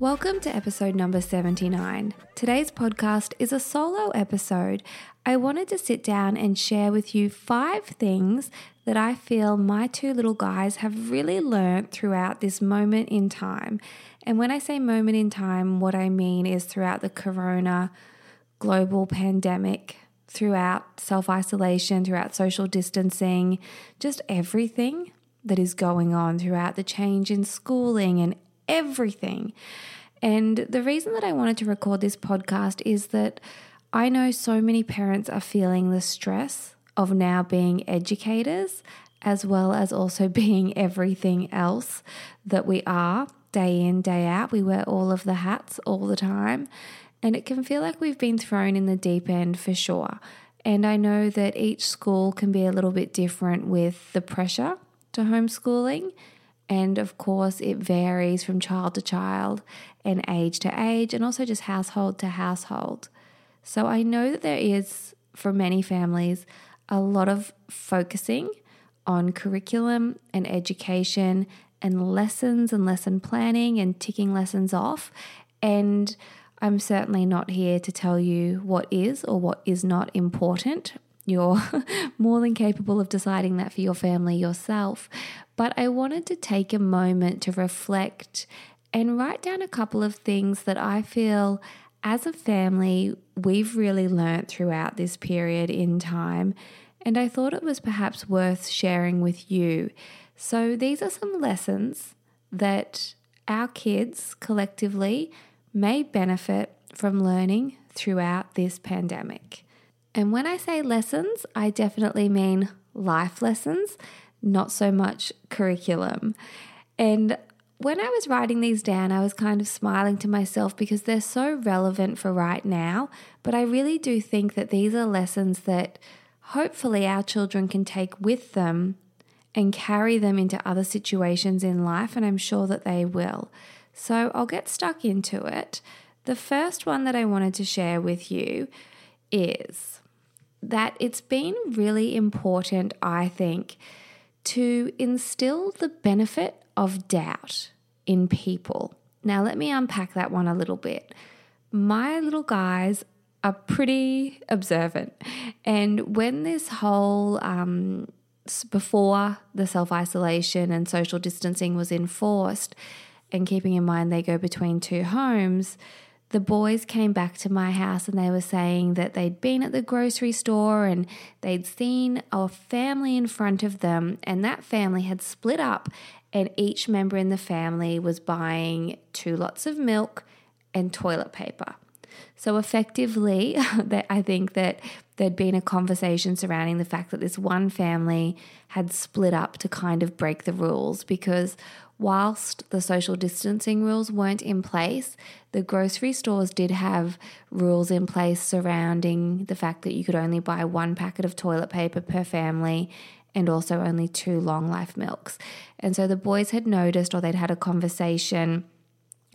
Welcome to episode number 79. Today's podcast is a solo episode. I wanted to sit down and share with you five things that I feel my two little guys have really learned throughout this moment in time. And when I say moment in time, what I mean is throughout the corona global pandemic, throughout self isolation, throughout social distancing, just everything that is going on throughout the change in schooling and everything. And the reason that I wanted to record this podcast is that I know so many parents are feeling the stress of now being educators as well as also being everything else that we are day in, day out. We wear all of the hats all the time. And it can feel like we've been thrown in the deep end for sure. And I know that each school can be a little bit different with the pressure to homeschooling and of course, it varies from child to child and age to age, and also just household to household. So I know that there is, for many families, a lot of focusing on curriculum and education and lessons and lesson planning and ticking lessons off. And I'm certainly not here to tell you what is or what is not important. You're more than capable of deciding that for your family yourself. But I wanted to take a moment to reflect and write down a couple of things that I feel as a family we've really learnt throughout this period in time. And I thought it was perhaps worth sharing with you. So these are some lessons that our kids collectively may benefit from learning throughout this pandemic. And when I say lessons, I definitely mean life lessons not so much curriculum. And when I was writing these down, I was kind of smiling to myself because they're so relevant for right now. But I really do think that these are lessons that hopefully our children can take with them and carry them into other situations in life. And I'm sure that they will. So I'll get stuck into it. The first one that I wanted to share with you is that it's been really important, I think to instill the benefit of doubt in people. Now, let me unpack that one a little bit. My little guys are pretty observant. And when this whole, um, before the self isolation and social distancing was enforced, and keeping in mind they go between two homes, the boys came back to my house and they were saying that they'd been at the grocery store and they'd seen a family in front of them, and that family had split up, and each member in the family was buying two lots of milk and toilet paper. So effectively, I think that there'd been a conversation surrounding the fact that this one family had split up to kind of break the rules because whilst the social distancing rules weren't in place, the grocery stores did have rules in place surrounding the fact that you could only buy one packet of toilet paper per family and also only two long life milks. And so the boys had noticed or they'd had a conversation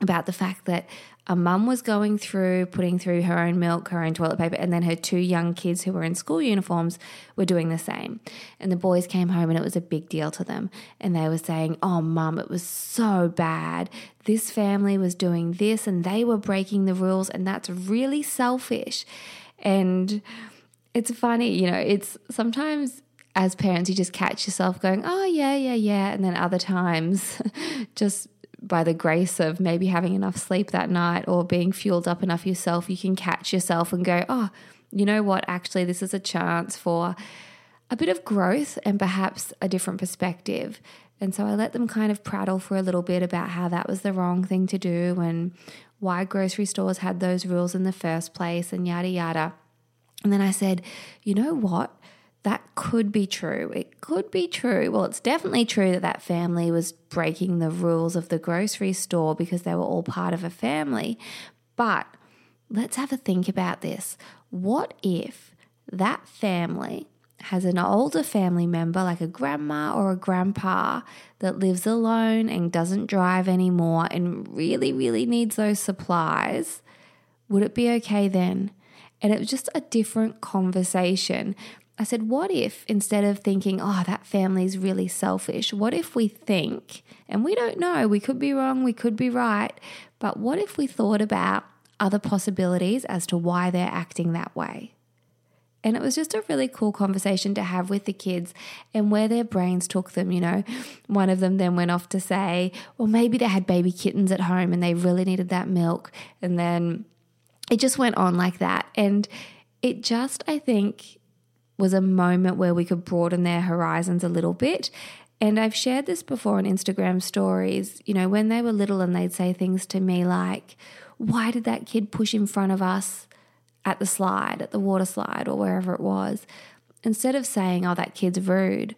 about the fact that a mum was going through putting through her own milk, her own toilet paper, and then her two young kids who were in school uniforms were doing the same. And the boys came home and it was a big deal to them. And they were saying, Oh, mum, it was so bad. This family was doing this and they were breaking the rules, and that's really selfish. And it's funny, you know, it's sometimes as parents, you just catch yourself going, Oh, yeah, yeah, yeah. And then other times, just by the grace of maybe having enough sleep that night or being fueled up enough yourself, you can catch yourself and go, oh, you know what? Actually, this is a chance for a bit of growth and perhaps a different perspective. And so I let them kind of prattle for a little bit about how that was the wrong thing to do and why grocery stores had those rules in the first place and yada yada. And then I said, you know what? That could be true. It could be true. Well, it's definitely true that that family was breaking the rules of the grocery store because they were all part of a family. But let's have a think about this. What if that family has an older family member, like a grandma or a grandpa, that lives alone and doesn't drive anymore and really, really needs those supplies? Would it be okay then? And it was just a different conversation. I said, what if instead of thinking, oh, that family's really selfish, what if we think, and we don't know, we could be wrong, we could be right, but what if we thought about other possibilities as to why they're acting that way? And it was just a really cool conversation to have with the kids and where their brains took them. You know, one of them then went off to say, well, maybe they had baby kittens at home and they really needed that milk. And then it just went on like that. And it just, I think, was a moment where we could broaden their horizons a little bit. And I've shared this before on Instagram stories, you know, when they were little and they'd say things to me like, Why did that kid push in front of us at the slide, at the water slide, or wherever it was? Instead of saying, Oh, that kid's rude,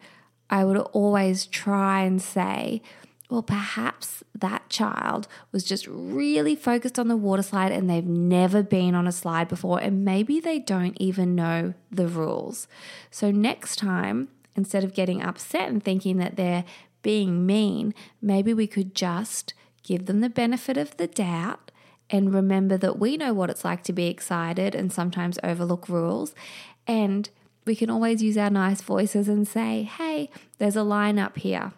I would always try and say, well, perhaps that child was just really focused on the water slide and they've never been on a slide before, and maybe they don't even know the rules. So, next time, instead of getting upset and thinking that they're being mean, maybe we could just give them the benefit of the doubt and remember that we know what it's like to be excited and sometimes overlook rules. And we can always use our nice voices and say, hey, there's a line up here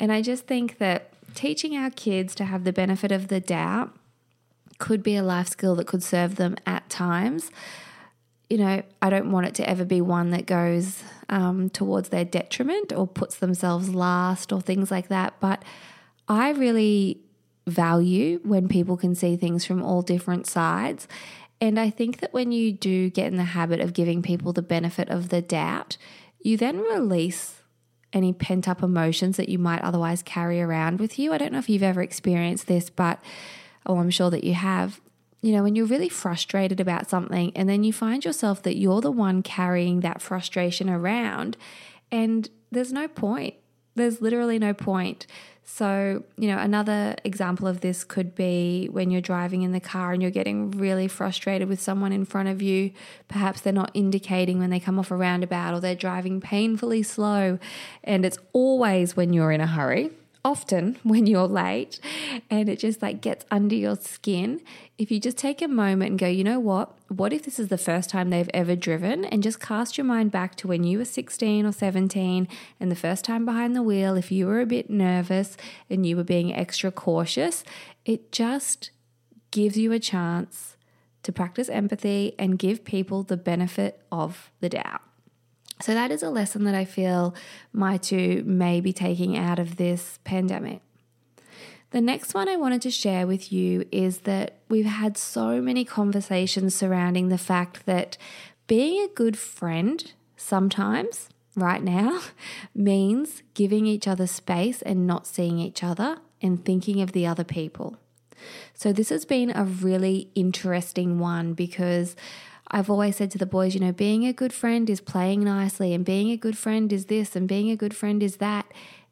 and I just think that teaching our kids to have the benefit of the doubt could be a life skill that could serve them at times. You know, I don't want it to ever be one that goes um, towards their detriment or puts themselves last or things like that. But I really value when people can see things from all different sides. And I think that when you do get in the habit of giving people the benefit of the doubt, you then release any pent up emotions that you might otherwise carry around with you. I don't know if you've ever experienced this, but oh, I'm sure that you have. You know, when you're really frustrated about something and then you find yourself that you're the one carrying that frustration around, and there's no point. There's literally no point. So, you know, another example of this could be when you're driving in the car and you're getting really frustrated with someone in front of you. Perhaps they're not indicating when they come off a roundabout or they're driving painfully slow. And it's always when you're in a hurry often when you're late and it just like gets under your skin, if you just take a moment and go, you know what? What if this is the first time they've ever driven? And just cast your mind back to when you were 16 or 17 and the first time behind the wheel, if you were a bit nervous and you were being extra cautious, it just gives you a chance to practice empathy and give people the benefit of the doubt. So, that is a lesson that I feel my two may be taking out of this pandemic. The next one I wanted to share with you is that we've had so many conversations surrounding the fact that being a good friend sometimes, right now, means giving each other space and not seeing each other and thinking of the other people. So, this has been a really interesting one because I've always said to the boys, you know, being a good friend is playing nicely, and being a good friend is this, and being a good friend is that.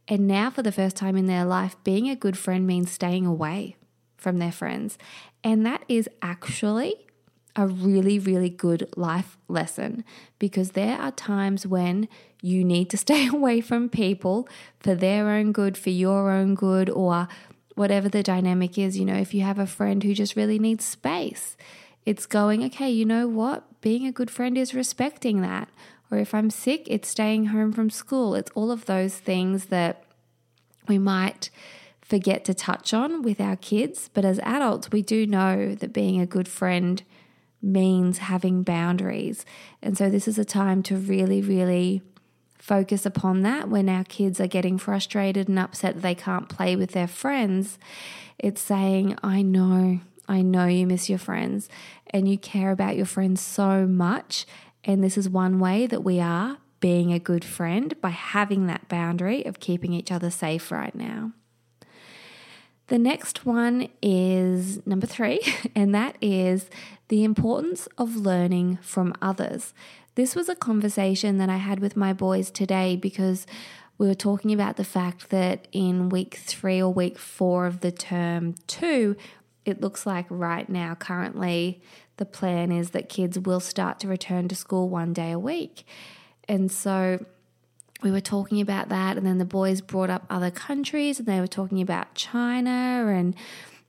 And now, for the first time in their life, being a good friend means staying away from their friends. And that is actually a really, really good life lesson because there are times when you need to stay away from people for their own good, for your own good, or whatever the dynamic is. You know, if you have a friend who just really needs space, it's going, okay, you know what? Being a good friend is respecting that. Or if I'm sick, it's staying home from school. It's all of those things that we might forget to touch on with our kids. But as adults, we do know that being a good friend means having boundaries. And so this is a time to really, really focus upon that when our kids are getting frustrated and upset that they can't play with their friends. It's saying, I know, I know you miss your friends and you care about your friends so much. And this is one way that we are being a good friend by having that boundary of keeping each other safe right now. The next one is number three, and that is the importance of learning from others. This was a conversation that I had with my boys today because we were talking about the fact that in week three or week four of the term two, it looks like right now, currently, the plan is that kids will start to return to school one day a week. And so we were talking about that, and then the boys brought up other countries and they were talking about China, and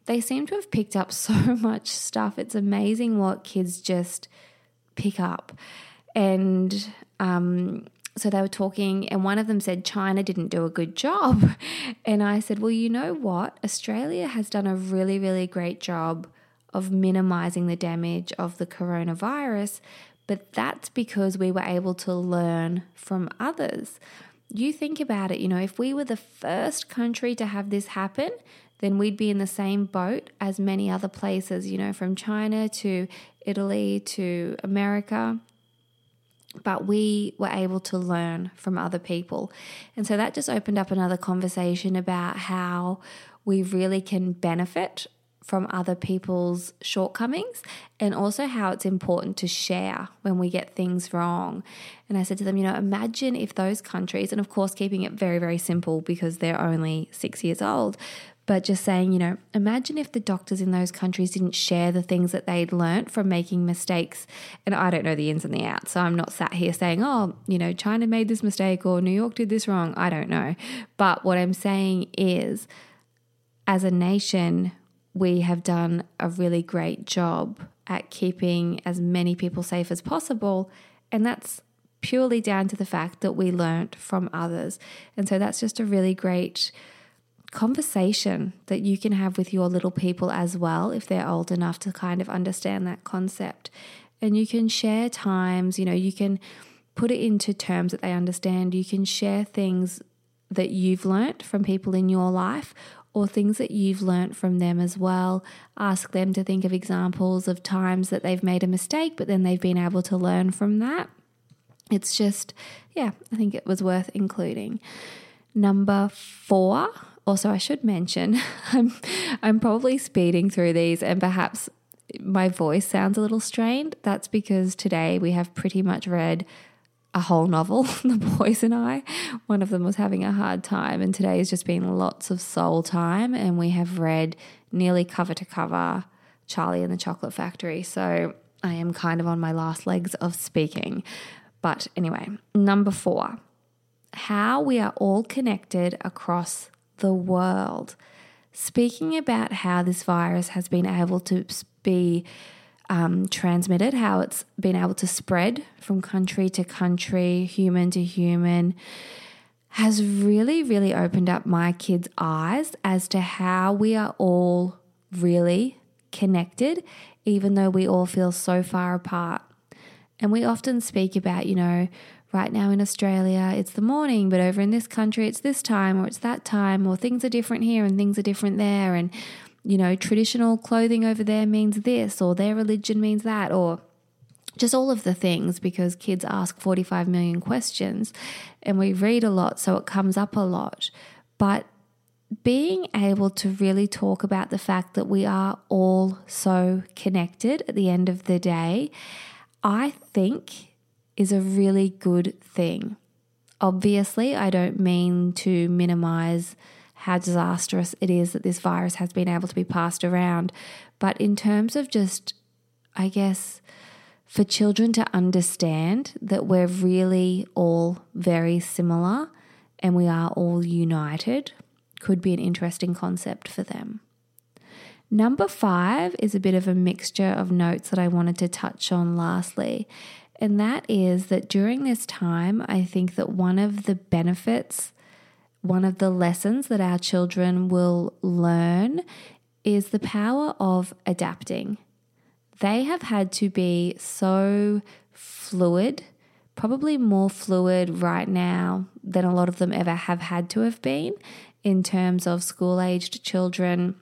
they seem to have picked up so much stuff. It's amazing what kids just pick up. And um, so they were talking, and one of them said China didn't do a good job. And I said, Well, you know what? Australia has done a really, really great job of minimizing the damage of the coronavirus, but that's because we were able to learn from others. You think about it, you know, if we were the first country to have this happen, then we'd be in the same boat as many other places, you know, from China to Italy to America but we were able to learn from other people. And so that just opened up another conversation about how we really can benefit from other people's shortcomings and also how it's important to share when we get things wrong. And I said to them, you know, imagine if those countries, and of course, keeping it very, very simple because they're only six years old, but just saying, you know, imagine if the doctors in those countries didn't share the things that they'd learnt from making mistakes. And I don't know the ins and the outs. So I'm not sat here saying, oh, you know, China made this mistake or New York did this wrong. I don't know. But what I'm saying is, as a nation, we have done a really great job at keeping as many people safe as possible. And that's purely down to the fact that we learnt from others. And so that's just a really great conversation that you can have with your little people as well if they're old enough to kind of understand that concept. And you can share times, you know, you can put it into terms that they understand. You can share things that you've learnt from people in your life or things that you've learnt from them as well. Ask them to think of examples of times that they've made a mistake, but then they've been able to learn from that. It's just, yeah, I think it was worth including. Number four also, I should mention, I'm, I'm probably speeding through these and perhaps my voice sounds a little strained. That's because today we have pretty much read a whole novel, the boys and I. One of them was having a hard time, and today has just been lots of soul time, and we have read nearly cover to cover Charlie and the Chocolate Factory. So I am kind of on my last legs of speaking. But anyway, number four how we are all connected across the world, speaking about how this virus has been able to be um, transmitted, how it's been able to spread from country to country, human to human, has really, really opened up my kids' eyes as to how we are all really connected, even though we all feel so far apart. And we often speak about, you know, right now in Australia, it's the morning, but over in this country, it's this time or it's that time, or things are different here and things are different there. And, you know, traditional clothing over there means this, or their religion means that, or just all of the things because kids ask 45 million questions and we read a lot, so it comes up a lot. But being able to really talk about the fact that we are all so connected at the end of the day, I think is a really good thing. Obviously, I don't mean to minimize how disastrous it is that this virus has been able to be passed around, but in terms of just I guess, for children to understand that we're really all very similar and we are all united could be an interesting concept for them. Number five is a bit of a mixture of notes that I wanted to touch on lastly. And that is that during this time, I think that one of the benefits, one of the lessons that our children will learn is the power of adapting. They have had to be so fluid, probably more fluid right now than a lot of them ever have had to have been in terms of school aged children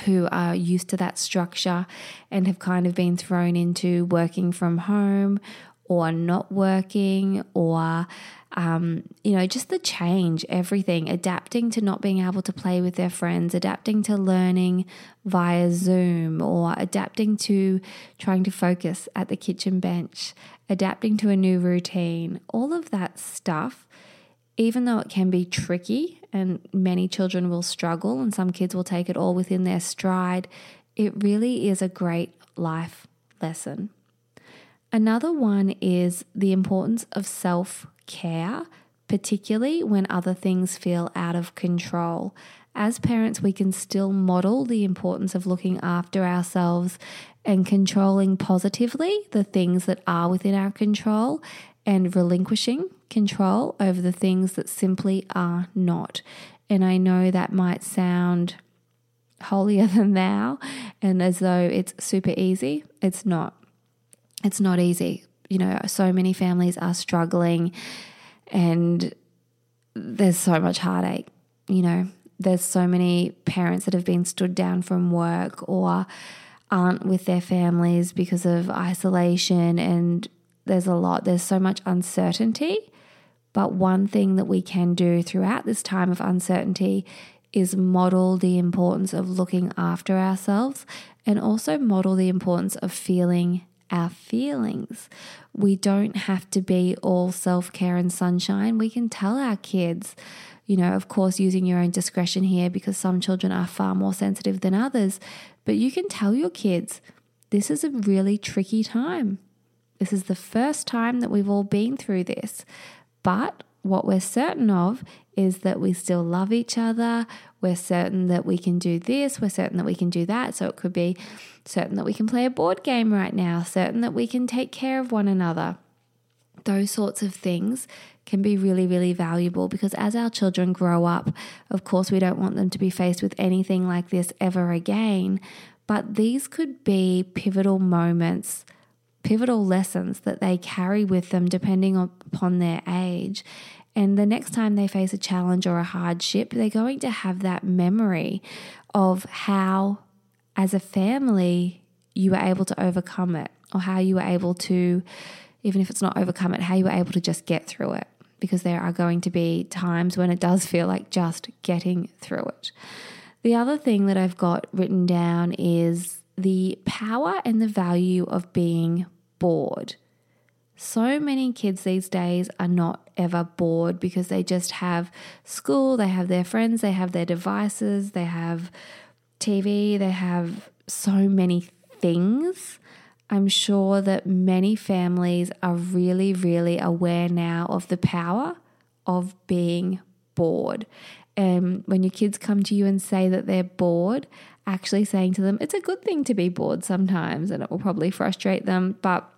who are used to that structure and have kind of been thrown into working from home or not working or um, you know just the change everything adapting to not being able to play with their friends adapting to learning via zoom or adapting to trying to focus at the kitchen bench adapting to a new routine all of that stuff even though it can be tricky and many children will struggle and some kids will take it all within their stride, it really is a great life lesson. Another one is the importance of self care, particularly when other things feel out of control. As parents, we can still model the importance of looking after ourselves and controlling positively the things that are within our control and relinquishing control over the things that simply are not. And I know that might sound holier than thou and as though it's super easy. It's not. It's not easy. You know, so many families are struggling and there's so much heartache. You know, there's so many parents that have been stood down from work or aren't with their families because of isolation and there's a lot, there's so much uncertainty. But one thing that we can do throughout this time of uncertainty is model the importance of looking after ourselves and also model the importance of feeling our feelings. We don't have to be all self care and sunshine. We can tell our kids, you know, of course, using your own discretion here because some children are far more sensitive than others, but you can tell your kids this is a really tricky time. This is the first time that we've all been through this. But what we're certain of is that we still love each other. We're certain that we can do this. We're certain that we can do that. So it could be certain that we can play a board game right now, certain that we can take care of one another. Those sorts of things can be really, really valuable because as our children grow up, of course, we don't want them to be faced with anything like this ever again. But these could be pivotal moments pivotal lessons that they carry with them depending upon their age. And the next time they face a challenge or a hardship, they're going to have that memory of how, as a family, you were able to overcome it, or how you were able to, even if it's not overcome it, how you were able to just get through it. Because there are going to be times when it does feel like just getting through it. The other thing that I've got written down is the power and the value of being bored. So many kids these days are not ever bored because they just have school, they have their friends, they have their devices, they have TV, they have so many things. I'm sure that many families are really, really aware now of the power of being bored. And when your kids come to you and say that they're bored, actually saying to them, it's a good thing to be bored sometimes, and it will probably frustrate them. But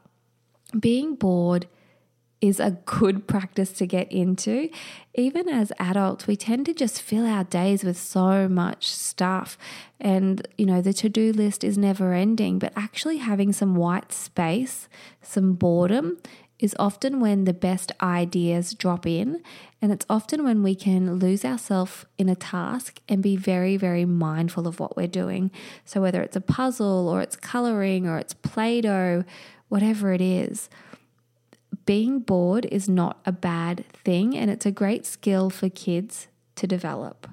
being bored is a good practice to get into. Even as adults, we tend to just fill our days with so much stuff. And, you know, the to do list is never ending, but actually having some white space, some boredom, is often when the best ideas drop in. And it's often when we can lose ourselves in a task and be very, very mindful of what we're doing. So, whether it's a puzzle or it's coloring or it's Play Doh, whatever it is, being bored is not a bad thing and it's a great skill for kids to develop.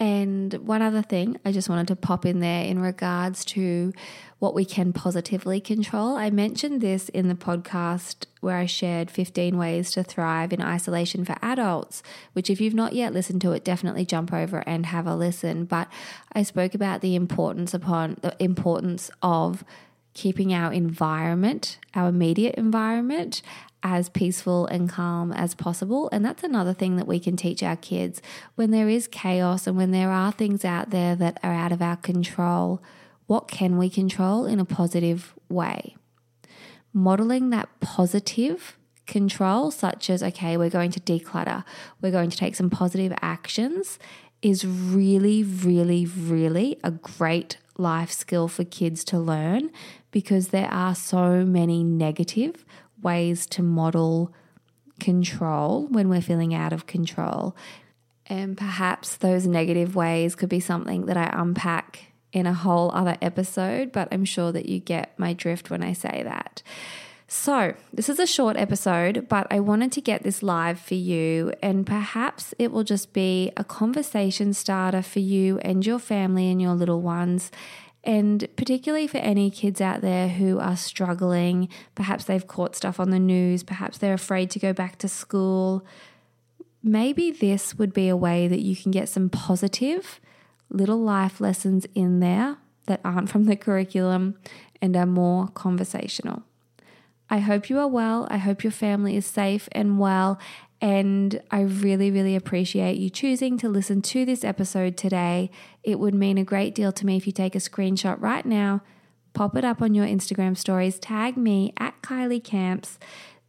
And one other thing I just wanted to pop in there in regards to what we can positively control. I mentioned this in the podcast where I shared 15 ways to thrive in isolation for adults, which, if you've not yet listened to it, definitely jump over and have a listen. But I spoke about the importance upon the importance of keeping our environment, our immediate environment, as peaceful and calm as possible. And that's another thing that we can teach our kids when there is chaos and when there are things out there that are out of our control. What can we control in a positive way? Modeling that positive control, such as, okay, we're going to declutter, we're going to take some positive actions, is really, really, really a great life skill for kids to learn because there are so many negative ways to model control when we're feeling out of control. And perhaps those negative ways could be something that I unpack in a whole other episode, but I'm sure that you get my drift when I say that. So, this is a short episode, but I wanted to get this live for you, and perhaps it will just be a conversation starter for you and your family and your little ones. And particularly for any kids out there who are struggling, perhaps they've caught stuff on the news, perhaps they're afraid to go back to school. Maybe this would be a way that you can get some positive little life lessons in there that aren't from the curriculum and are more conversational. I hope you are well. I hope your family is safe and well. And I really, really appreciate you choosing to listen to this episode today. It would mean a great deal to me if you take a screenshot right now, pop it up on your Instagram stories, tag me at Kylie Camps.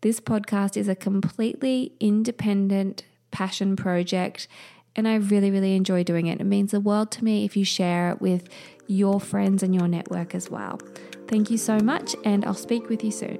This podcast is a completely independent passion project, and I really, really enjoy doing it. It means the world to me if you share it with your friends and your network as well. Thank you so much, and I'll speak with you soon.